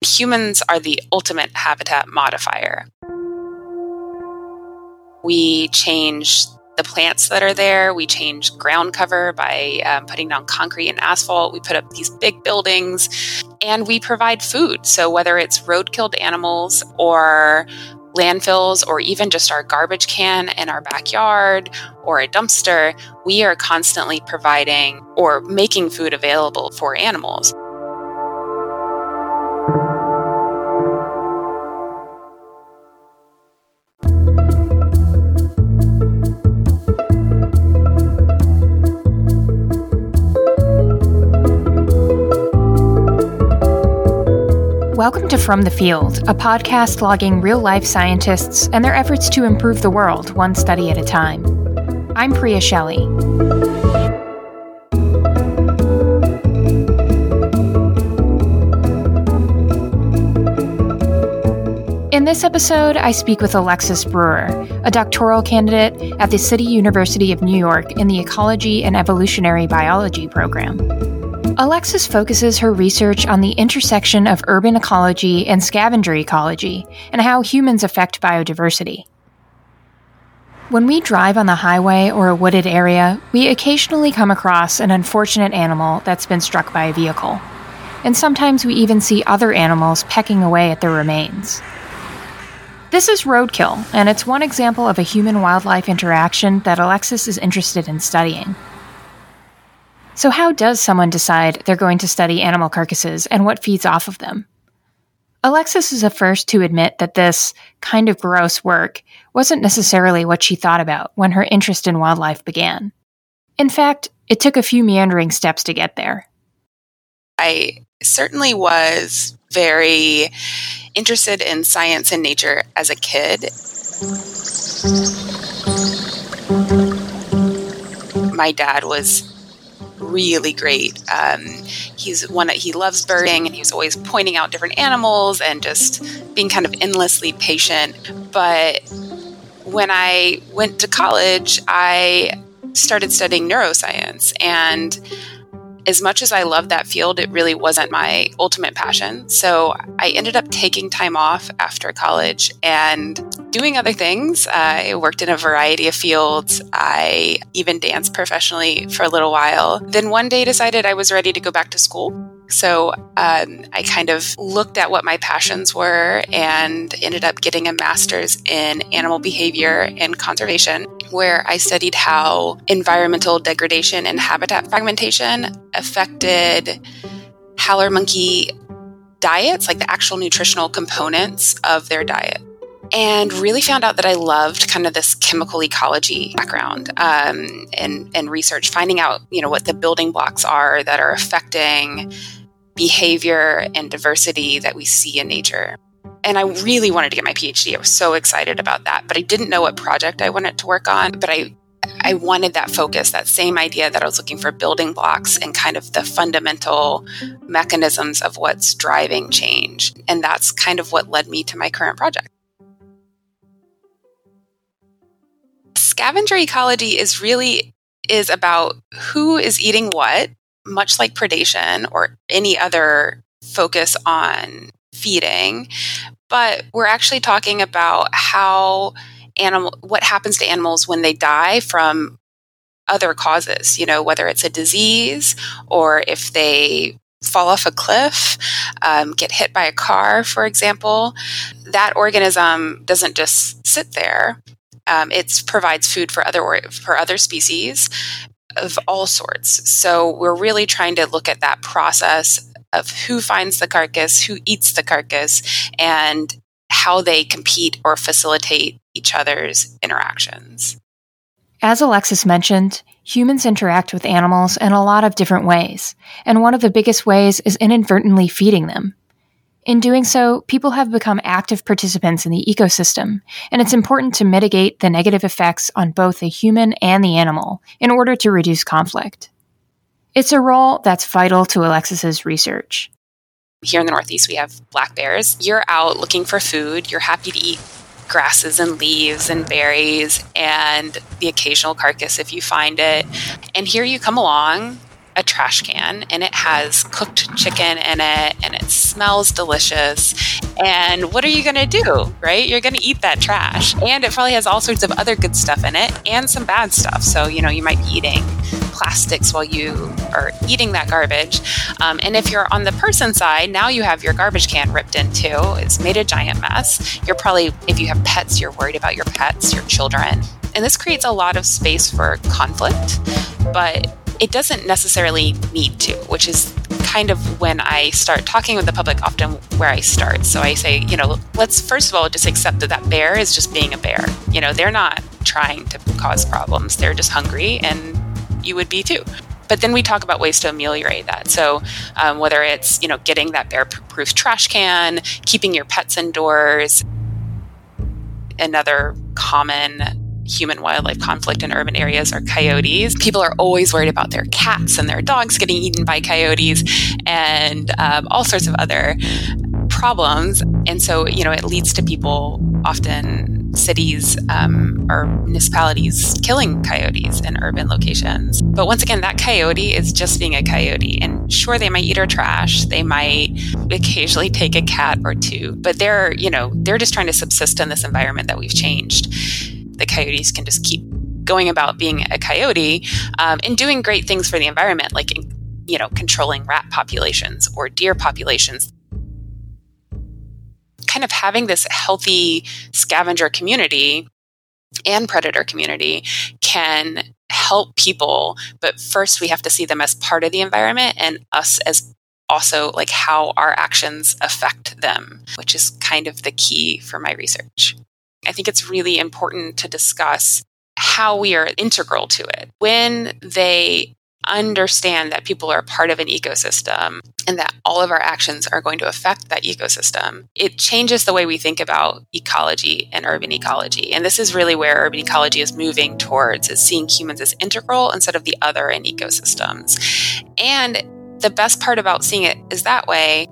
humans are the ultimate habitat modifier. We change the plants that are there. We change ground cover by um, putting down concrete and asphalt. We put up these big buildings and we provide food. So, whether it's road killed animals or landfills or even just our garbage can in our backyard or a dumpster, we are constantly providing or making food available for animals. Welcome to From the Field, a podcast logging real life scientists and their efforts to improve the world one study at a time. I'm Priya Shelley. In this episode, I speak with Alexis Brewer, a doctoral candidate at the City University of New York in the Ecology and Evolutionary Biology program. Alexis focuses her research on the intersection of urban ecology and scavenger ecology and how humans affect biodiversity. When we drive on the highway or a wooded area, we occasionally come across an unfortunate animal that's been struck by a vehicle. And sometimes we even see other animals pecking away at their remains. This is roadkill, and it's one example of a human wildlife interaction that Alexis is interested in studying. So, how does someone decide they're going to study animal carcasses and what feeds off of them? Alexis is the first to admit that this kind of gross work wasn't necessarily what she thought about when her interest in wildlife began. In fact, it took a few meandering steps to get there. I certainly was very interested in science and nature as a kid. My dad was really great. Um, he's one that he loves birding and he's always pointing out different animals and just being kind of endlessly patient. But when I went to college, I started studying neuroscience and as much as I loved that field, it really wasn't my ultimate passion. So I ended up taking time off after college and doing other things. I worked in a variety of fields. I even danced professionally for a little while. Then one day decided I was ready to go back to school. So um, I kind of looked at what my passions were and ended up getting a master's in animal behavior and conservation where I studied how environmental degradation and habitat fragmentation affected howler monkey diets, like the actual nutritional components of their diet. And really found out that I loved kind of this chemical ecology background um, and, and research, finding out, you know, what the building blocks are that are affecting behavior and diversity that we see in nature and I really wanted to get my PhD. I was so excited about that, but I didn't know what project I wanted to work on. But I I wanted that focus, that same idea that I was looking for building blocks and kind of the fundamental mechanisms of what's driving change. And that's kind of what led me to my current project. Scavenger ecology is really is about who is eating what, much like predation or any other focus on feeding, but we're actually talking about how animal what happens to animals when they die from other causes, you know, whether it's a disease or if they fall off a cliff, um, get hit by a car, for example, that organism doesn't just sit there. Um, it provides food for other for other species of all sorts. So we're really trying to look at that process of who finds the carcass, who eats the carcass, and how they compete or facilitate each other's interactions. As Alexis mentioned, humans interact with animals in a lot of different ways, and one of the biggest ways is inadvertently feeding them. In doing so, people have become active participants in the ecosystem, and it's important to mitigate the negative effects on both the human and the animal in order to reduce conflict. It's a role that's vital to Alexis's research. Here in the Northeast, we have black bears. You're out looking for food, you're happy to eat grasses and leaves and berries and the occasional carcass if you find it. And here you come along a trash can and it has cooked chicken in it and smells delicious. And what are you going to do, right? You're going to eat that trash. And it probably has all sorts of other good stuff in it and some bad stuff. So, you know, you might be eating plastics while you are eating that garbage. Um, and if you're on the person side, now you have your garbage can ripped into. It's made a giant mess. You're probably, if you have pets, you're worried about your pets, your children. And this creates a lot of space for conflict, but it doesn't necessarily need to, which is kind of when I start talking with the public, often where I start. So I say, you know, let's first of all just accept that that bear is just being a bear. You know, they're not trying to cause problems, they're just hungry, and you would be too. But then we talk about ways to ameliorate that. So um, whether it's you know getting that bear-proof trash can, keeping your pets indoors, another common human wildlife conflict in urban areas are coyotes. People are always worried about their cats and their dogs getting eaten by coyotes and um, all sorts of other problems. And so, you know, it leads to people often cities um, or municipalities killing coyotes in urban locations. But once again, that coyote is just being a coyote. And sure, they might eat our trash. They might occasionally take a cat or two, but they're, you know, they're just trying to subsist in this environment that we've changed the coyotes can just keep going about being a coyote um, and doing great things for the environment, like you know controlling rat populations or deer populations. Kind of having this healthy scavenger community and predator community can help people, but first we have to see them as part of the environment and us as also like how our actions affect them, which is kind of the key for my research. I think it's really important to discuss how we are integral to it. When they understand that people are part of an ecosystem and that all of our actions are going to affect that ecosystem, it changes the way we think about ecology and urban ecology. And this is really where urban ecology is moving towards is seeing humans as integral instead of the other in ecosystems. And the best part about seeing it is that way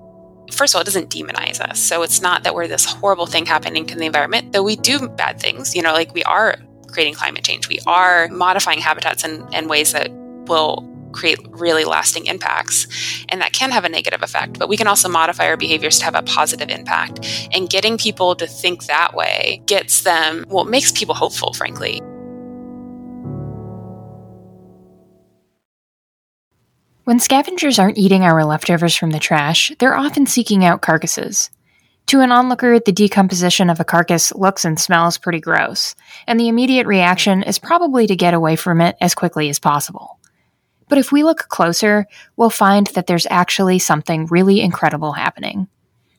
first of all, it doesn't demonize us. So it's not that we're this horrible thing happening in the environment, though we do bad things. You know, like we are creating climate change, we are modifying habitats in, in ways that will create really lasting impacts. And that can have a negative effect, but we can also modify our behaviors to have a positive impact. And getting people to think that way gets them, well, makes people hopeful, frankly. When scavengers aren't eating our leftovers from the trash, they're often seeking out carcasses. To an onlooker, the decomposition of a carcass looks and smells pretty gross, and the immediate reaction is probably to get away from it as quickly as possible. But if we look closer, we'll find that there's actually something really incredible happening.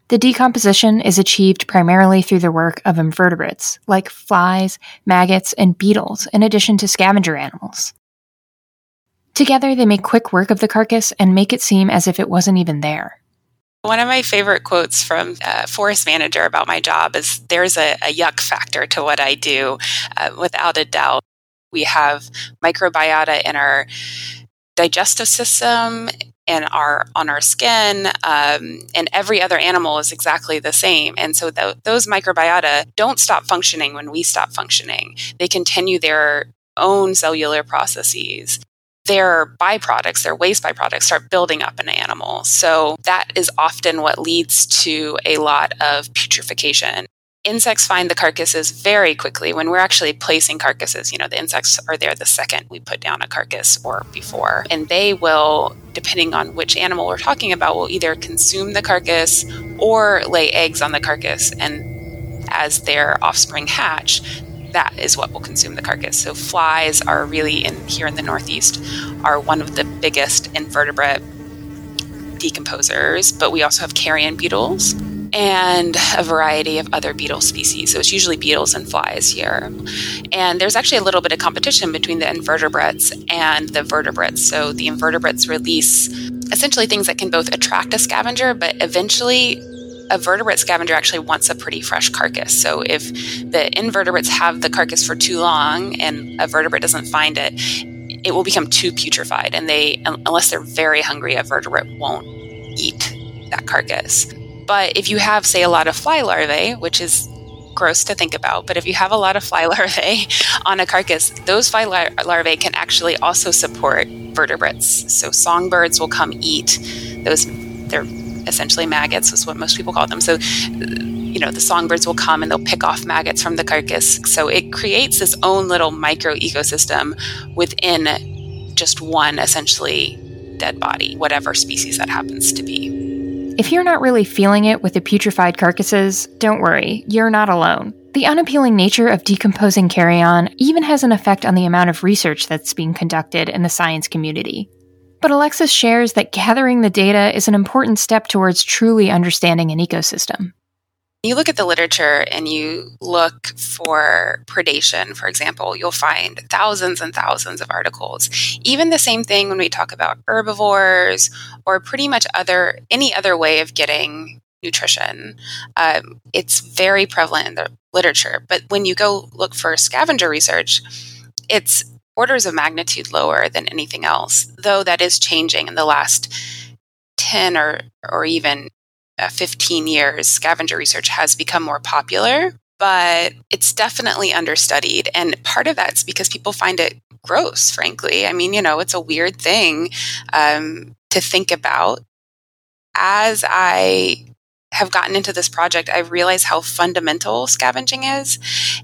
The decomposition is achieved primarily through the work of invertebrates, like flies, maggots, and beetles, in addition to scavenger animals. Together, they make quick work of the carcass and make it seem as if it wasn't even there. One of my favorite quotes from a forest manager about my job is there's a, a yuck factor to what I do, uh, without a doubt. We have microbiota in our digestive system and our on our skin um, and every other animal is exactly the same and so th- those microbiota don't stop functioning when we stop functioning they continue their own cellular processes their byproducts, their waste byproducts, start building up in an animal. So that is often what leads to a lot of putrefaction. Insects find the carcasses very quickly when we're actually placing carcasses. You know, the insects are there the second we put down a carcass or before. And they will, depending on which animal we're talking about, will either consume the carcass or lay eggs on the carcass. And as their offspring hatch, that is what will consume the carcass. So flies are really in here in the Northeast are one of the biggest invertebrate decomposers, but we also have carrion beetles and a variety of other beetle species. So it's usually beetles and flies here. And there's actually a little bit of competition between the invertebrates and the vertebrates. So the invertebrates release essentially things that can both attract a scavenger, but eventually a vertebrate scavenger actually wants a pretty fresh carcass. So if the invertebrates have the carcass for too long and a vertebrate doesn't find it, it will become too putrefied. And they, unless they're very hungry, a vertebrate won't eat that carcass. But if you have, say, a lot of fly larvae, which is gross to think about, but if you have a lot of fly larvae on a carcass, those fly lar- larvae can actually also support vertebrates. So songbirds will come eat those. They're essentially maggots, is what most people call them. So you know the songbirds will come and they'll pick off maggots from the carcass. So it creates this own little micro ecosystem within just one essentially dead body whatever species that happens to be. If you're not really feeling it with the putrefied carcasses don't worry. You're not alone. The unappealing nature of decomposing carrion even has an effect on the amount of research that's being conducted in the science community but Alexis shares that gathering the data is an important step towards truly understanding an ecosystem you look at the literature and you look for predation, for example, you'll find thousands and thousands of articles. Even the same thing when we talk about herbivores or pretty much other any other way of getting nutrition. Um, it's very prevalent in the literature. But when you go look for scavenger research, it's orders of magnitude lower than anything else, though that is changing in the last 10 or, or even uh, 15 years, scavenger research has become more popular, but it's definitely understudied. And part of that's because people find it gross, frankly. I mean, you know, it's a weird thing um, to think about. As I have gotten into this project, I've realized how fundamental scavenging is.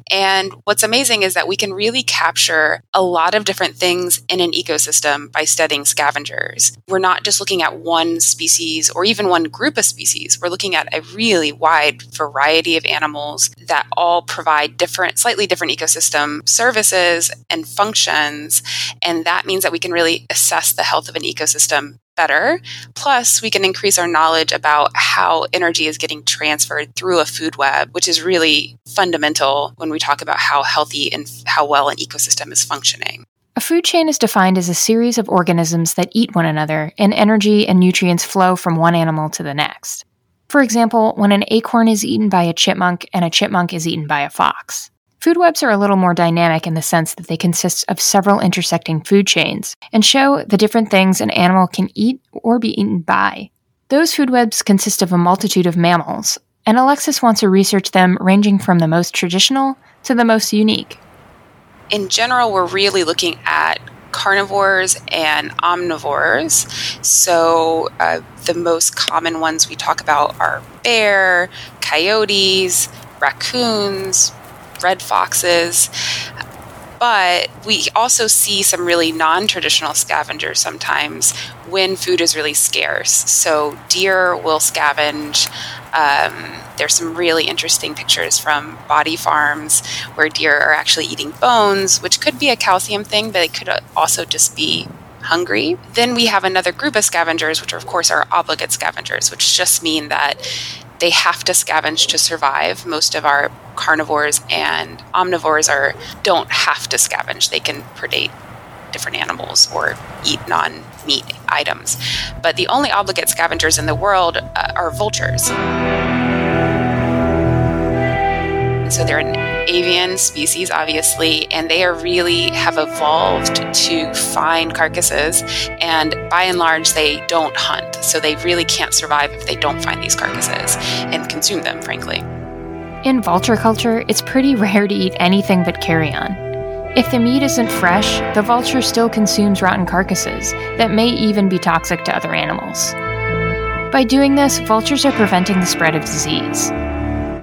And what's amazing is that we can really capture a lot of different things in an ecosystem by studying scavengers. We're not just looking at one species or even one group of species. We're looking at a really wide variety of animals that all provide different, slightly different ecosystem services and functions. And that means that we can really assess the health of an ecosystem better. Mm-hmm. Plus, we can increase our knowledge about how energy is getting transferred through a food web, which is really fundamental when we talk about how healthy and how well an ecosystem is functioning. A food chain is defined as a series of organisms that eat one another, and energy and nutrients flow from one animal to the next. For example, when an acorn is eaten by a chipmunk and a chipmunk is eaten by a fox. Food webs are a little more dynamic in the sense that they consist of several intersecting food chains and show the different things an animal can eat or be eaten by. Those food webs consist of a multitude of mammals, and Alexis wants to research them ranging from the most traditional to the most unique. In general, we're really looking at carnivores and omnivores. So, uh, the most common ones we talk about are bear, coyotes, raccoons, red foxes. But we also see some really non traditional scavengers sometimes when food is really scarce. So, deer will scavenge. Um, there's some really interesting pictures from body farms where deer are actually eating bones, which could be a calcium thing, but it could also just be hungry. Then we have another group of scavengers, which are, of course, are obligate scavengers, which just mean that they have to scavenge to survive. Most of our carnivores and omnivores are don't have to scavenge. They can predate different animals or eat non-meat items. But the only obligate scavengers in the world uh, are vultures. So they're an avian species, obviously, and they are really have evolved to find carcasses. And by and large, they don't hunt. So they really can't survive if they don't find these carcasses and consume them, frankly. In vulture culture, it's pretty rare to eat anything but carrion. If the meat isn't fresh, the vulture still consumes rotten carcasses that may even be toxic to other animals. By doing this, vultures are preventing the spread of disease.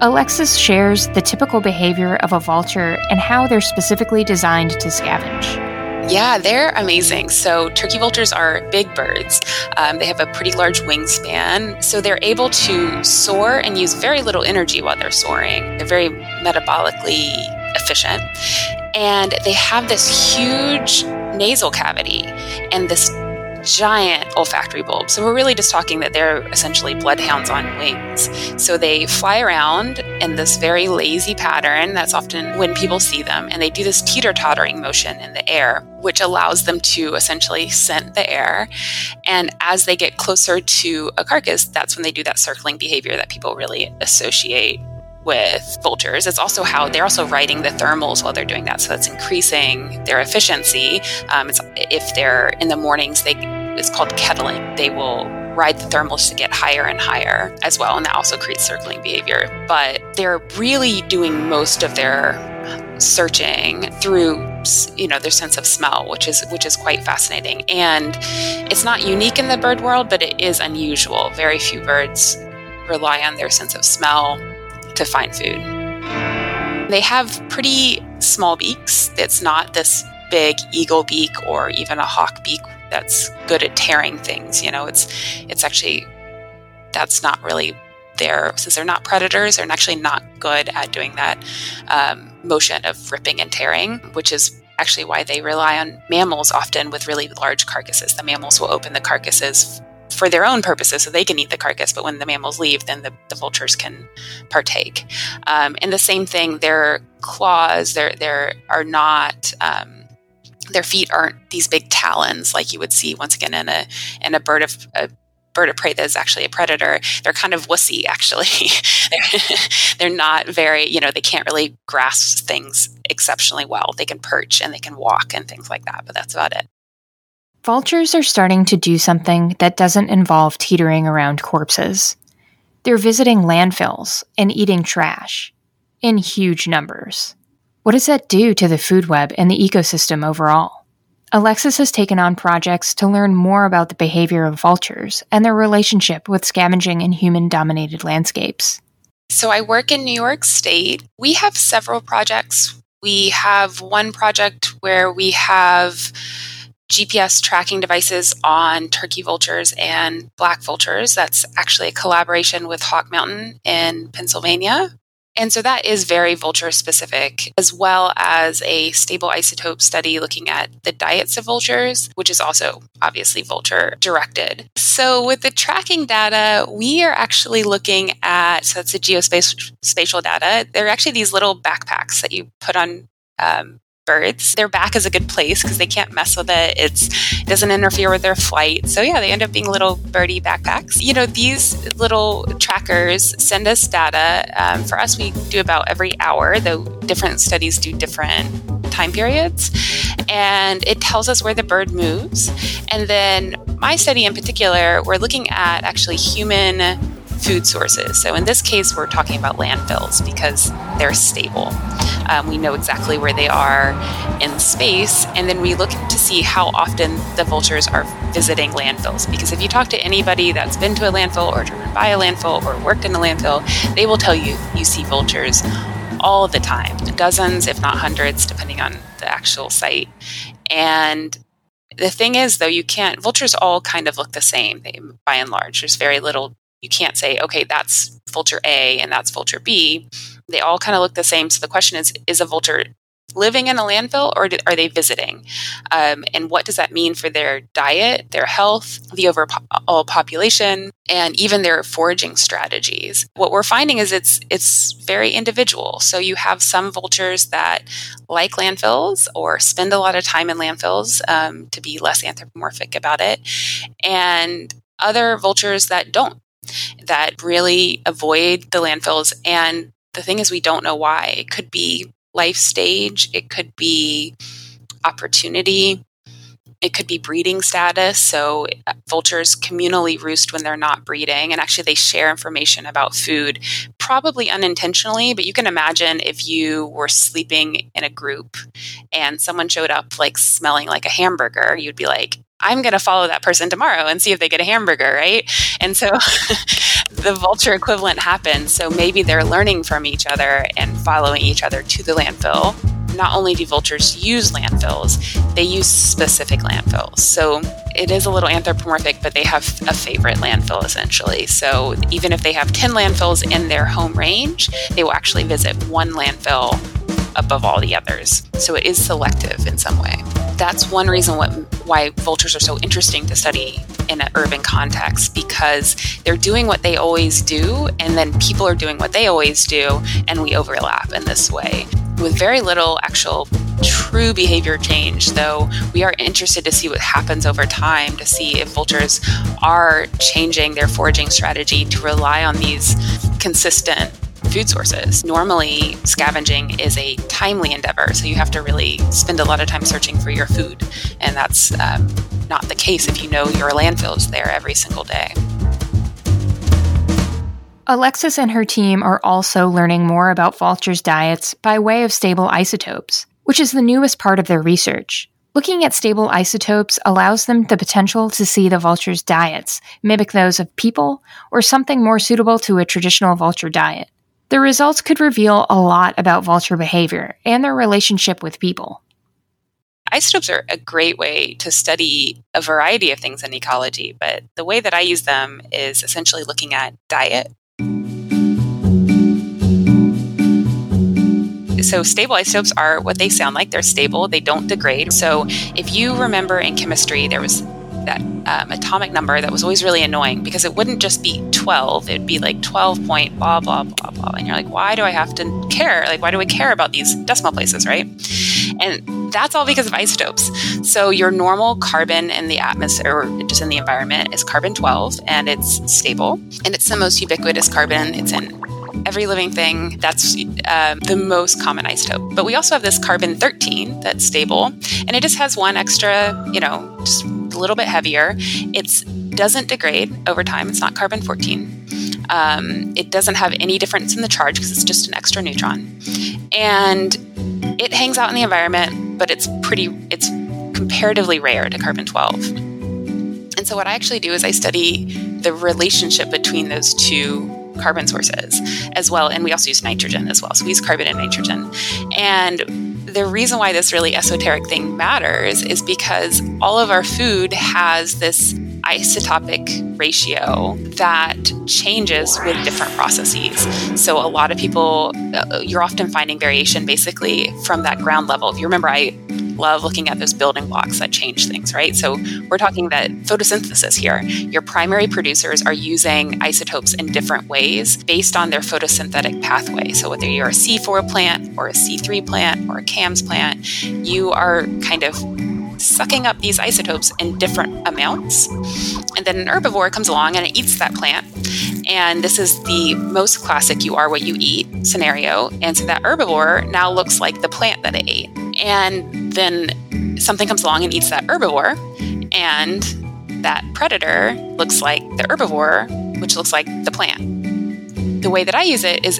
Alexis shares the typical behavior of a vulture and how they're specifically designed to scavenge. Yeah, they're amazing. So, turkey vultures are big birds. Um, they have a pretty large wingspan. So, they're able to soar and use very little energy while they're soaring. They're very metabolically efficient. And they have this huge nasal cavity and this giant olfactory bulb. So we're really just talking that they're essentially bloodhounds on wings. So they fly around in this very lazy pattern. That's often when people see them. And they do this teeter tottering motion in the air, which allows them to essentially scent the air. And as they get closer to a carcass, that's when they do that circling behavior that people really associate with vultures. It's also how they're also riding the thermals while they're doing that, so that's increasing their efficiency. Um, if they're in the mornings, they it's called kettling. They will ride the thermals to get higher and higher as well. And that also creates circling behavior. But they're really doing most of their searching through you know their sense of smell which is which is quite fascinating and it's not unique in the bird world but it is unusual very few birds rely on their sense of smell to find food they have pretty small beaks it's not this big eagle beak or even a hawk beak that's good at tearing things. You know, it's it's actually that's not really their since they're not predators. They're actually not good at doing that um, motion of ripping and tearing, which is actually why they rely on mammals often with really large carcasses. The mammals will open the carcasses for their own purposes so they can eat the carcass, but when the mammals leave, then the, the vultures can partake. Um, and the same thing, their claws, there there are not. Um, their feet aren't these big talons like you would see once again in a in a bird of a bird of prey that is actually a predator. They're kind of wussy, actually. they're, they're not very, you know, they can't really grasp things exceptionally well. They can perch and they can walk and things like that, but that's about it. Vultures are starting to do something that doesn't involve teetering around corpses. They're visiting landfills and eating trash in huge numbers. What does that do to the food web and the ecosystem overall? Alexis has taken on projects to learn more about the behavior of vultures and their relationship with scavenging in human dominated landscapes. So, I work in New York State. We have several projects. We have one project where we have GPS tracking devices on turkey vultures and black vultures. That's actually a collaboration with Hawk Mountain in Pennsylvania. And so that is very vulture specific, as well as a stable isotope study looking at the diets of vultures, which is also obviously vulture directed. So with the tracking data, we are actually looking at, so that's the geospatial data. They're actually these little backpacks that you put on um, birds. Their back is a good place because they can't mess with it. It's, it doesn't interfere with their flight. So yeah, they end up being little birdie backpacks. You know, these little trackers send us data. Um, for us, we do about every hour, though different studies do different time periods. And it tells us where the bird moves. And then my study in particular, we're looking at actually human food sources. So in this case, we're talking about landfills because they're stable. Um, we know exactly where they are in space, and then we look to see how often the vultures are visiting landfills. Because if you talk to anybody that's been to a landfill or driven by a landfill or worked in a landfill, they will tell you you see vultures all the time, dozens, if not hundreds, depending on the actual site. And the thing is, though, you can't, vultures all kind of look the same they, by and large. There's very little you can't say, okay, that's vulture A and that's vulture B. They all kind of look the same. So the question is, is a vulture living in a landfill or are they visiting? Um, and what does that mean for their diet, their health, the overall population, and even their foraging strategies? What we're finding is it's it's very individual. So you have some vultures that like landfills or spend a lot of time in landfills um, to be less anthropomorphic about it, and other vultures that don't that really avoid the landfills. And the thing is, we don't know why. It could be life stage, it could be opportunity, it could be breeding status. So, uh, vultures communally roost when they're not breeding, and actually, they share information about food, probably unintentionally. But you can imagine if you were sleeping in a group and someone showed up like smelling like a hamburger, you'd be like, I'm going to follow that person tomorrow and see if they get a hamburger, right? And so the vulture equivalent happens. So maybe they're learning from each other and following each other to the landfill. Not only do vultures use landfills, they use specific landfills. So it is a little anthropomorphic, but they have a favorite landfill essentially. So even if they have 10 landfills in their home range, they will actually visit one landfill above all the others. So it is selective in some way. That's one reason what, why vultures are so interesting to study in an urban context because they're doing what they always do, and then people are doing what they always do, and we overlap in this way. With very little actual true behavior change, though, we are interested to see what happens over time to see if vultures are changing their foraging strategy to rely on these consistent food sources. Normally, scavenging is a timely endeavor, so you have to really spend a lot of time searching for your food. And that's um, not the case if you know your landfill is there every single day. Alexis and her team are also learning more about vultures' diets by way of stable isotopes, which is the newest part of their research. Looking at stable isotopes allows them the potential to see the vulture's diets mimic those of people or something more suitable to a traditional vulture diet. The results could reveal a lot about vulture behavior and their relationship with people. Isotopes are a great way to study a variety of things in ecology, but the way that I use them is essentially looking at diet So stable isotopes are what they sound like. They're stable, they don't degrade. So if you remember in chemistry, there was um, atomic number that was always really annoying because it wouldn't just be 12 it'd be like 12 point blah blah blah blah and you're like why do i have to care? Like why do we care about these decimal places right? And that's all because of isotopes. So your normal carbon in the atmosphere or just in the environment is carbon 12 and it's stable. And it's the most ubiquitous carbon. It's in every living thing. That's uh, the most common isotope. But we also have this carbon 13 that's stable, and it just has one extra, you know, just a little bit heavier. It doesn't degrade over time. It's not carbon 14. Um, it doesn't have any difference in the charge because it's just an extra neutron, and it hangs out in the environment, but it's pretty. It's comparatively rare to carbon 12. And so, what I actually do is I study the relationship between those two carbon sources as well. And we also use nitrogen as well. So we use carbon and nitrogen. And the reason why this really esoteric thing matters is because all of our food has this isotopic ratio that changes with different processes. So, a lot of people, uh, you're often finding variation basically from that ground level. If you remember, I love looking at those building blocks that change things, right? So we're talking that photosynthesis here. Your primary producers are using isotopes in different ways based on their photosynthetic pathway. So whether you're a C4 plant or a C3 plant or a CAMS plant, you are kind of sucking up these isotopes in different amounts. And then an herbivore comes along and it eats that plant. And this is the most classic you are what you eat scenario. And so that herbivore now looks like the plant that it ate. And then something comes along and eats that herbivore. And that predator looks like the herbivore, which looks like the plant. The way that I use it is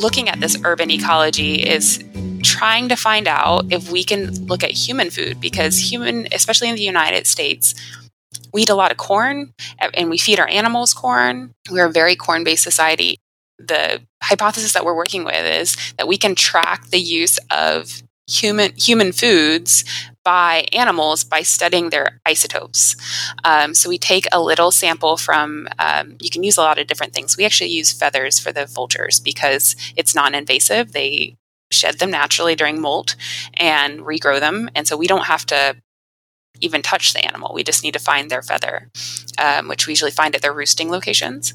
looking at this urban ecology is trying to find out if we can look at human food because human, especially in the United States, we eat a lot of corn and we feed our animals corn. We're a very corn based society. The hypothesis that we're working with is that we can track the use of human human foods by animals by studying their isotopes. Um, so we take a little sample from. Um, you can use a lot of different things. We actually use feathers for the vultures because it's non-invasive. They shed them naturally during molt and regrow them. And so we don't have to even touch the animal. We just need to find their feather, um, which we usually find at their roosting locations.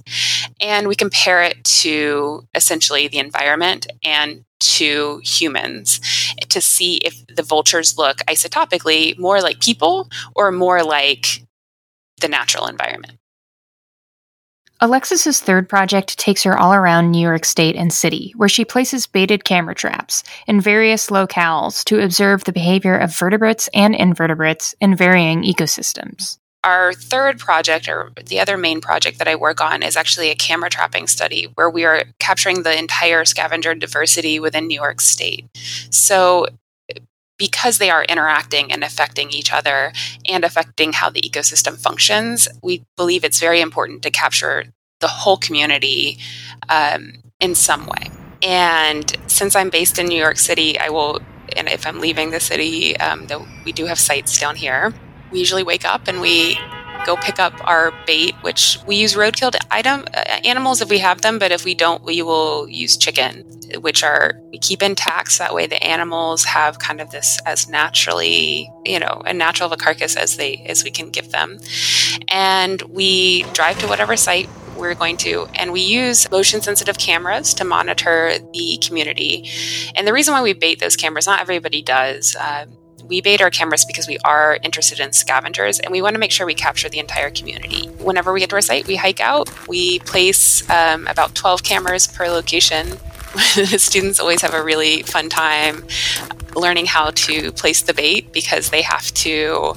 And we compare it to essentially the environment and to humans to see if the vultures look isotopically more like people or more like the natural environment. Alexis's third project takes her all around New York State and City, where she places baited camera traps in various locales to observe the behavior of vertebrates and invertebrates in varying ecosystems. Our third project, or the other main project that I work on, is actually a camera trapping study where we are capturing the entire scavenger diversity within New York State. So, because they are interacting and affecting each other and affecting how the ecosystem functions, we believe it's very important to capture the whole community um, in some way. And since I'm based in New York City, I will, and if I'm leaving the city, um, we do have sites down here. We usually wake up and we go pick up our bait, which we use roadkill item uh, animals if we have them, but if we don't, we will use chicken, which are we keep intact. So that way, the animals have kind of this as naturally, you know, a natural of a carcass as they as we can give them, and we drive to whatever site we're going to. And we use motion sensitive cameras to monitor the community. And the reason why we bait those cameras, not everybody does. Uh, we bait our cameras because we are interested in scavengers and we want to make sure we capture the entire community. Whenever we get to our site, we hike out, we place um, about 12 cameras per location. The Students always have a really fun time learning how to place the bait because they have to.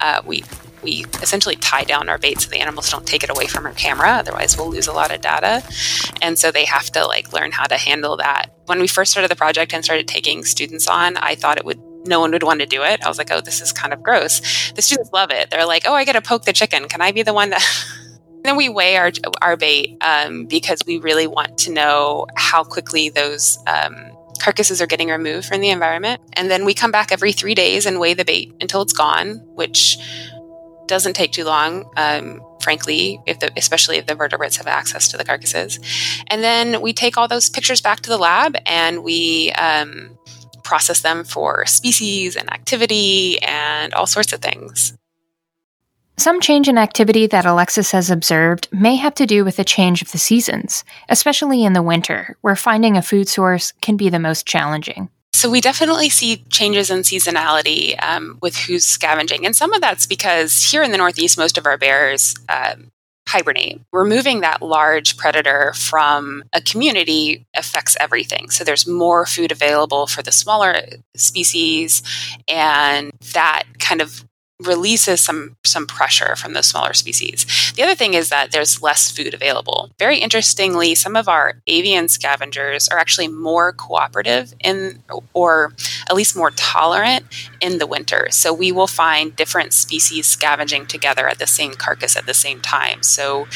Uh, we we essentially tie down our bait so the animals don't take it away from our camera otherwise we'll lose a lot of data and so they have to like learn how to handle that when we first started the project and started taking students on i thought it would no one would want to do it i was like oh this is kind of gross the students love it they're like oh i get to poke the chicken can i be the one that then we weigh our, our bait um, because we really want to know how quickly those um, carcasses are getting removed from the environment. And then we come back every three days and weigh the bait until it's gone, which doesn't take too long, um, frankly, if the, especially if the vertebrates have access to the carcasses. And then we take all those pictures back to the lab and we um, process them for species and activity and all sorts of things. Some change in activity that Alexis has observed may have to do with the change of the seasons, especially in the winter, where finding a food source can be the most challenging. So we definitely see changes in seasonality um, with who's scavenging, and some of that's because here in the Northeast, most of our bears um, hibernate. Removing that large predator from a community affects everything. So there's more food available for the smaller species, and that kind of releases some some pressure from those smaller species. The other thing is that there's less food available. Very interestingly, some of our avian scavengers are actually more cooperative in or at least more tolerant in the winter. So we will find different species scavenging together at the same carcass at the same time. So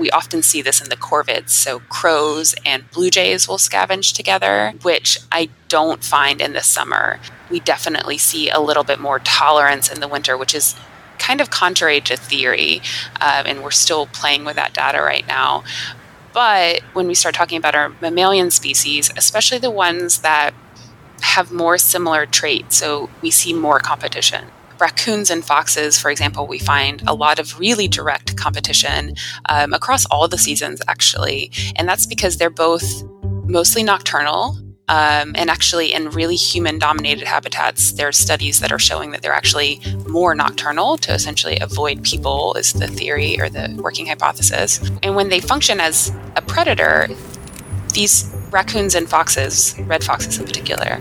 we often see this in the corvids. So crows and blue jays will scavenge together, which I don't find in the summer. We definitely see a little bit more tolerance in the winter, which is kind of contrary to theory. Um, and we're still playing with that data right now. But when we start talking about our mammalian species, especially the ones that have more similar traits, so we see more competition raccoons and foxes, for example, we find a lot of really direct competition um, across all the seasons, actually. And that's because they're both mostly nocturnal. Um, and actually, in really human dominated habitats, there are studies that are showing that they're actually more nocturnal to essentially avoid people, is the theory or the working hypothesis. And when they function as a predator, these raccoons and foxes, red foxes in particular,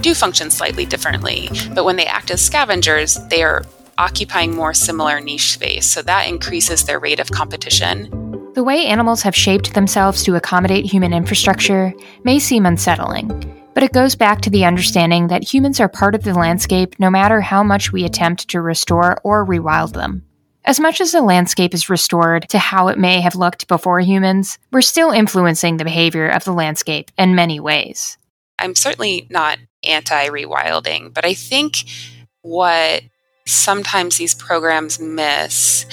do function slightly differently. But when they act as scavengers, they are occupying more similar niche space. So that increases their rate of competition. The way animals have shaped themselves to accommodate human infrastructure may seem unsettling, but it goes back to the understanding that humans are part of the landscape no matter how much we attempt to restore or rewild them. As much as the landscape is restored to how it may have looked before humans, we're still influencing the behavior of the landscape in many ways. I'm certainly not anti rewilding, but I think what sometimes these programs miss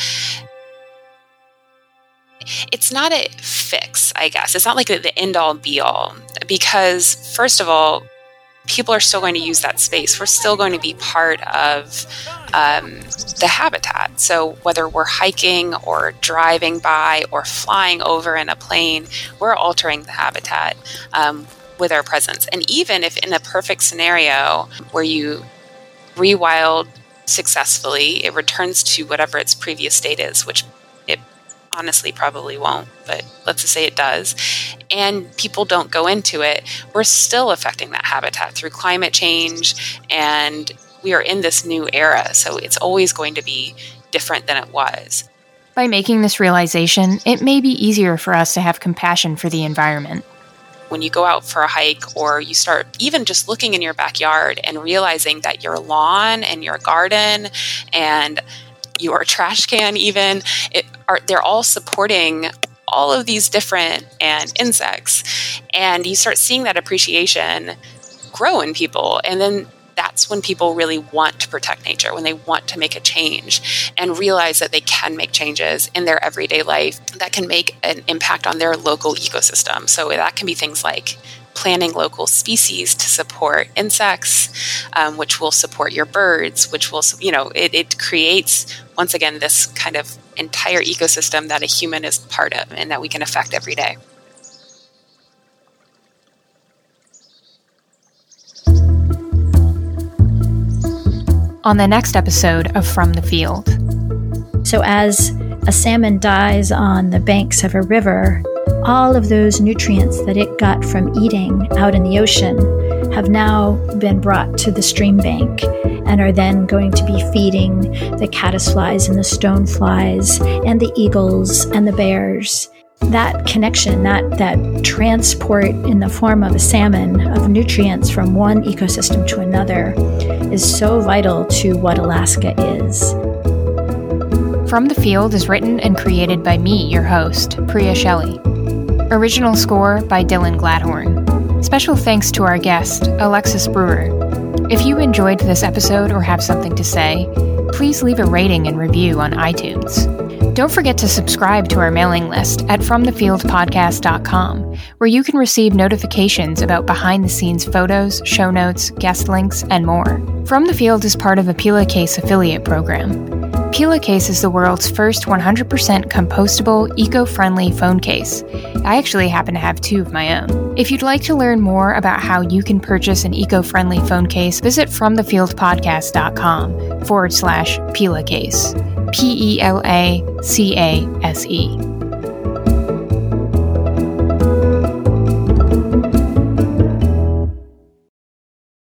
it's not a fix, I guess. It's not like the end all be all because, first of all, people are still going to use that space. We're still going to be part of um, the habitat. So whether we're hiking or driving by or flying over in a plane, we're altering the habitat um, with our presence. And even if in a perfect scenario where you rewild successfully, it returns to whatever its previous state is, which honestly probably won't, but let's just say it does, and people don't go into it, we're still affecting that habitat through climate change and we are in this new era. So it's always going to be different than it was. By making this realization, it may be easier for us to have compassion for the environment. When you go out for a hike or you start even just looking in your backyard and realizing that your lawn and your garden and your trash can even it are they're all supporting all of these different and insects and you start seeing that appreciation grow in people and then that's when people really want to protect nature, when they want to make a change and realize that they can make changes in their everyday life that can make an impact on their local ecosystem. So that can be things like planting local species to support insects, um, which will support your birds, which will, you know, it, it creates, once again, this kind of entire ecosystem that a human is part of and that we can affect every day. on the next episode of From the Field. So, as a salmon dies on the banks of a river, all of those nutrients that it got from eating out in the ocean have now been brought to the stream bank and are then going to be feeding the caddisflies and the stoneflies and the eagles and the bears. That connection, that, that transport in the form of a salmon of nutrients from one ecosystem to another is so vital to what Alaska is. From the Field is written and created by me, your host, Priya Shelley. Original score by Dylan Gladhorn. Special thanks to our guest, Alexis Brewer. If you enjoyed this episode or have something to say, please leave a rating and review on iTunes. Don't forget to subscribe to our mailing list at FromTheFieldPodcast.com, where you can receive notifications about behind the scenes photos, show notes, guest links, and more. From the Field is part of a Case affiliate program. Case is the world's first 100% compostable, eco friendly phone case. I actually happen to have two of my own. If you'd like to learn more about how you can purchase an eco friendly phone case, visit FromTheFieldPodcast.com forward slash Pelacase. P E L A C A S E.